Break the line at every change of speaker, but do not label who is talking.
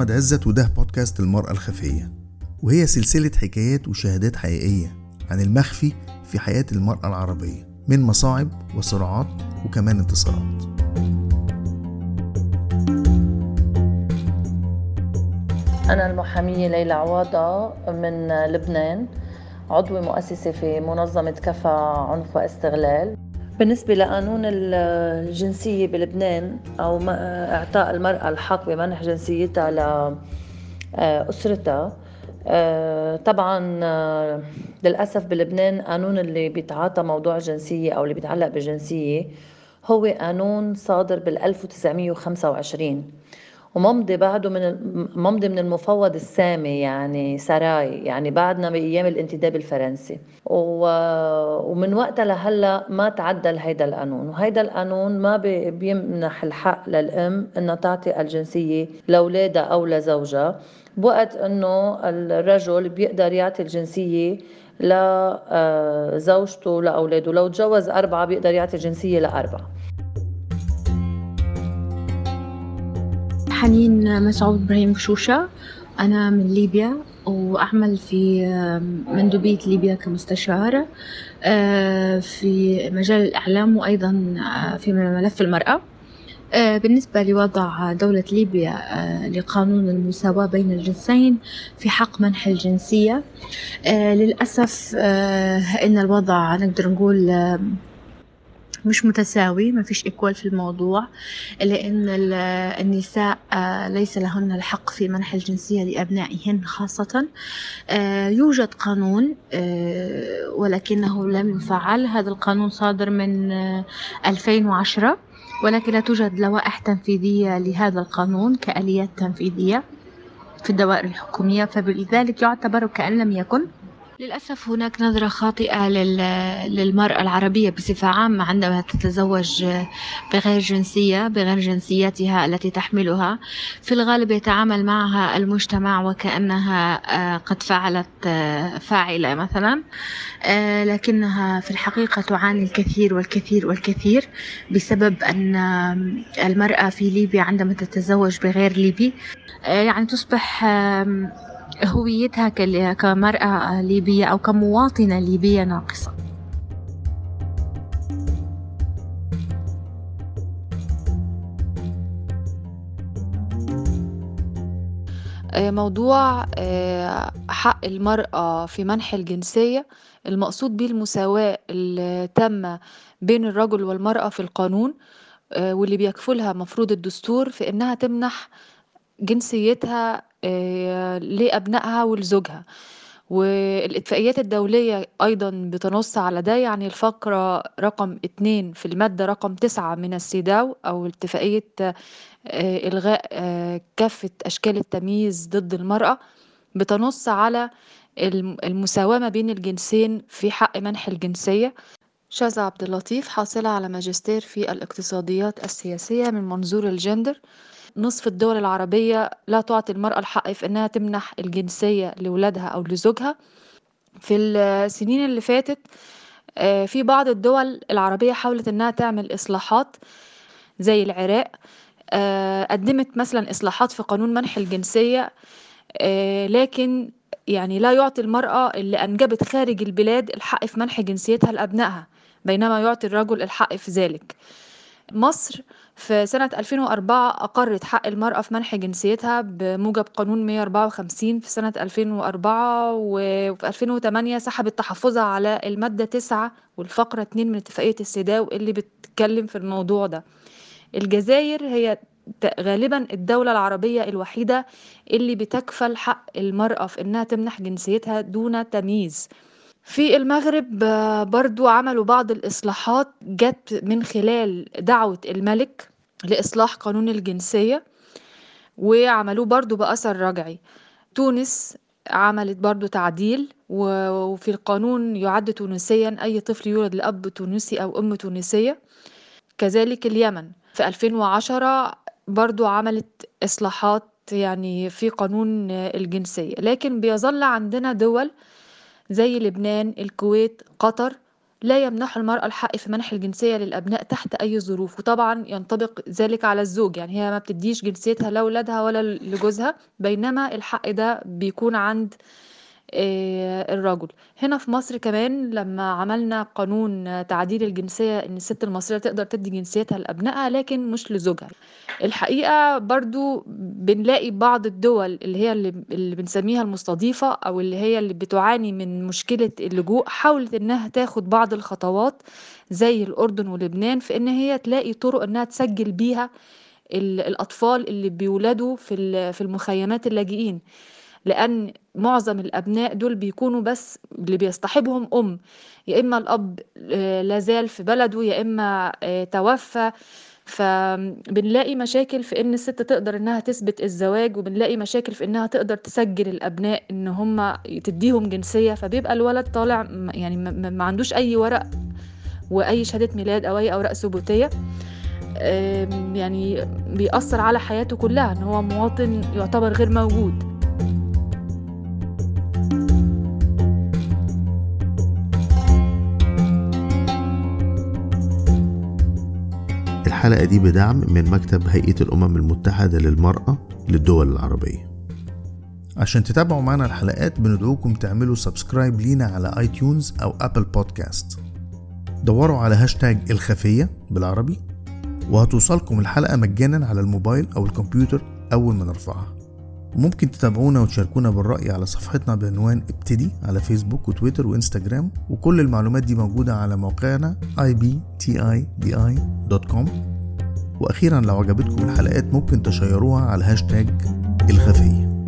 أحمد عزت وده بودكاست المرأة الخفية. وهي سلسلة حكايات وشهادات حقيقية عن المخفي في حياة المرأة العربية من مصاعب وصراعات وكمان انتصارات.
أنا المحامية ليلى عواضة من لبنان عضوة مؤسسة في منظمة كفى عنف واستغلال. بالنسبة لقانون الجنسية بلبنان أو إعطاء المرأة الحق بمنح جنسيتها لأسرتها آه، طبعا آه، للأسف بلبنان قانون اللي بيتعاطى موضوع الجنسية أو اللي بيتعلق بالجنسية هو قانون صادر بال 1925 وممضي بعده من ممضي من المفوض السامي يعني سراي يعني بعدنا بأيام الانتداب الفرنسي. ومن وقتها لهلأ ما تعدل هيدا القانون. وهيدا القانون ما بيمنح الحق للأم إنها تعطي الجنسية لأولادها أو لزوجها بوقت إنه الرجل بيقدر يعطي الجنسية لزوجته لأولاده. لو تجوز أربعة بيقدر يعطي الجنسية لأربعة.
حنين مسعود إبراهيم شوشة أنا من ليبيا وأعمل في مندوبية ليبيا كمستشارة آه، في مجال الإعلام وأيضا آه، في ملف المرأة. آه، بالنسبة لوضع دولة ليبيا لقانون المساواة بين الجنسين في حق منح الجنسية للأسف إن الوضع نقدر نقول مش متساوي ما فيش إيكوال في الموضوع لأن النساء آه، ليس لهن الحق في منح الجنسية لأبنائهن خاصة. آه، يوجد قانون آه، ولكنه لم يفعل. هذا القانون صادر من 2010 ولكن لا توجد لوائح تنفيذية لهذا القانون كآليات تنفيذية في الدوائر الحكومية فبذلك يعتبر كأن لم يكن للأسف هناك نظرة خاطئة للمرأة العربية بصفة عامة عندما تتزوج بغير جنسية بغير جنسيتها التي تحملها. في الغالب يتعامل معها المجتمع وكأنها آه، قد فعلت آه، فاعلة مثلا. آه، لكنها في الحقيقة تعاني الكثير والكثير والكثير بسبب أن المرأة في ليبيا عندما تتزوج بغير ليبي يعني تصبح هويتها كمرأة ليبية أو كمواطنة ليبية ناقصة.
آه، موضوع آه، حق المرأة في منح الجنسية المقصود به المساواة التامة بين الرجل والمرأة في القانون آه، واللي بيكفلها مفروض الدستور في إنها تمنح جنسيتها لأبنائها ولزوجها. والإتفاقيات الدولية أيضا بتنص على ده يعني الفقرة رقم اتنين في المادة رقم تسعة من السيداو أو اتفاقية آه، إلغاء آه، كافة أشكال التمييز ضد المرأة بتنص على المساواة ما بين الجنسين في حق منح الجنسية. شاذة عبد اللطيف حاصلة على ماجستير في الاقتصاديات السياسية من منظور الجندر. نصف الدول العربية لا تعطي المرأة الحق في إنها تمنح الجنسية لولادها أو لزوجها. في السنين اللي فاتت آه، في بعض الدول العربية حاولت إنها تعمل إصلاحات زي العراق آه، قدمت مثلا إصلاحات في قانون منح الجنسية آه، لكن يعني لا يعطي المرأة اللي أنجبت خارج البلاد الحق في منح جنسيتها لأبنائها. بينما يعطي الرجل الحق في ذلك. مصر في سنة 2004 أقرت حق المرأة في منح جنسيتها بموجب قانون 154 في سنة 2004 وفي 2008 سحبت تحفظها على المادة 9 والفقرة 2 من اتفاقية السيداو اللي بتتكلم في الموضوع ده. الجزائر هي غالبا الدولة العربية الوحيدة اللي بتكفل حق المرأة في إنها تمنح جنسيتها دون تمييز. في المغرب آه، برضو عملوا بعض الإصلاحات جت من خلال دعوة الملك لإصلاح قانون الجنسية وعملوه برضو بأثر رجعي. تونس عملت برضو تعديل وفي القانون يعد تونسيا أي طفل يولد لأب تونسي أو أم تونسية. كذلك اليمن. في 2010 برضو عملت إصلاحات يعني في قانون الجنسية. لكن بيظل عندنا دول زي لبنان الكويت قطر لا يمنح المرأة الحق في منح الجنسية للأبناء تحت أي ظروف. وطبعا ينطبق ذلك على الزوج يعني هي ما بتديش جنسيتها لأولادها ولا لجوزها بينما الحق ده بيكون عند الرجل. هنا في مصر كمان لما عملنا قانون تعديل الجنسية إن الست المصرية تقدر تدي جنسيتها لأبنائها لكن مش لزوجها. الحقيقة برضو بنلاقي بعض الدول اللي هي اللي, بنسميها المستضيفة أو اللي هي اللي بتعاني من مشكلة اللجوء حاولت إنها تاخد بعض الخطوات زي الأردن ولبنان في إن هي تلاقي طرق إنها تسجل بيها الأطفال اللي بيولدوا في المخيمات اللاجئين. لأن معظم الأبناء دول بيكونوا بس اللي بيصطحبهم أم. يا إما الأب آه، لازال في بلده يا إما آه، توفى. فبنلاقي مشاكل في إن الست تقدر إنها تثبت الزواج وبنلاقي مشاكل في إنها تقدر تسجل الأبناء إن هم تديهم جنسية. فبيبقى الولد طالع يعني ما عندوش أي ورق وأي شهادة ميلاد أو أي أوراق ثبوتية يعني بيأثر على حياته كلها إن هو مواطن يعتبر غير موجود.
الحلقة دي بدعم من مكتب هيئة الأمم المتحدة للمرأة للدول العربية. عشان تتابعوا معنا الحلقات بندعوكم تعملوا subscribe لينا على iTunes أو Apple Podcast دوروا على هاشتاج الخفية بالعربي وهتوصلكم الحلقة مجانا على الموبايل أو الكمبيوتر أول ما نرفعها. وممكن تتابعونا وتشاركونا بالرأي على صفحتنا بعنوان ابتدي على فيسبوك وتويتر وإنستجرام وكل المعلومات دي موجودة على موقعنا ibtidi.com وأخيرا لو عجبتكم الحلقات ممكن تشيروها على هاشتاج الخفية.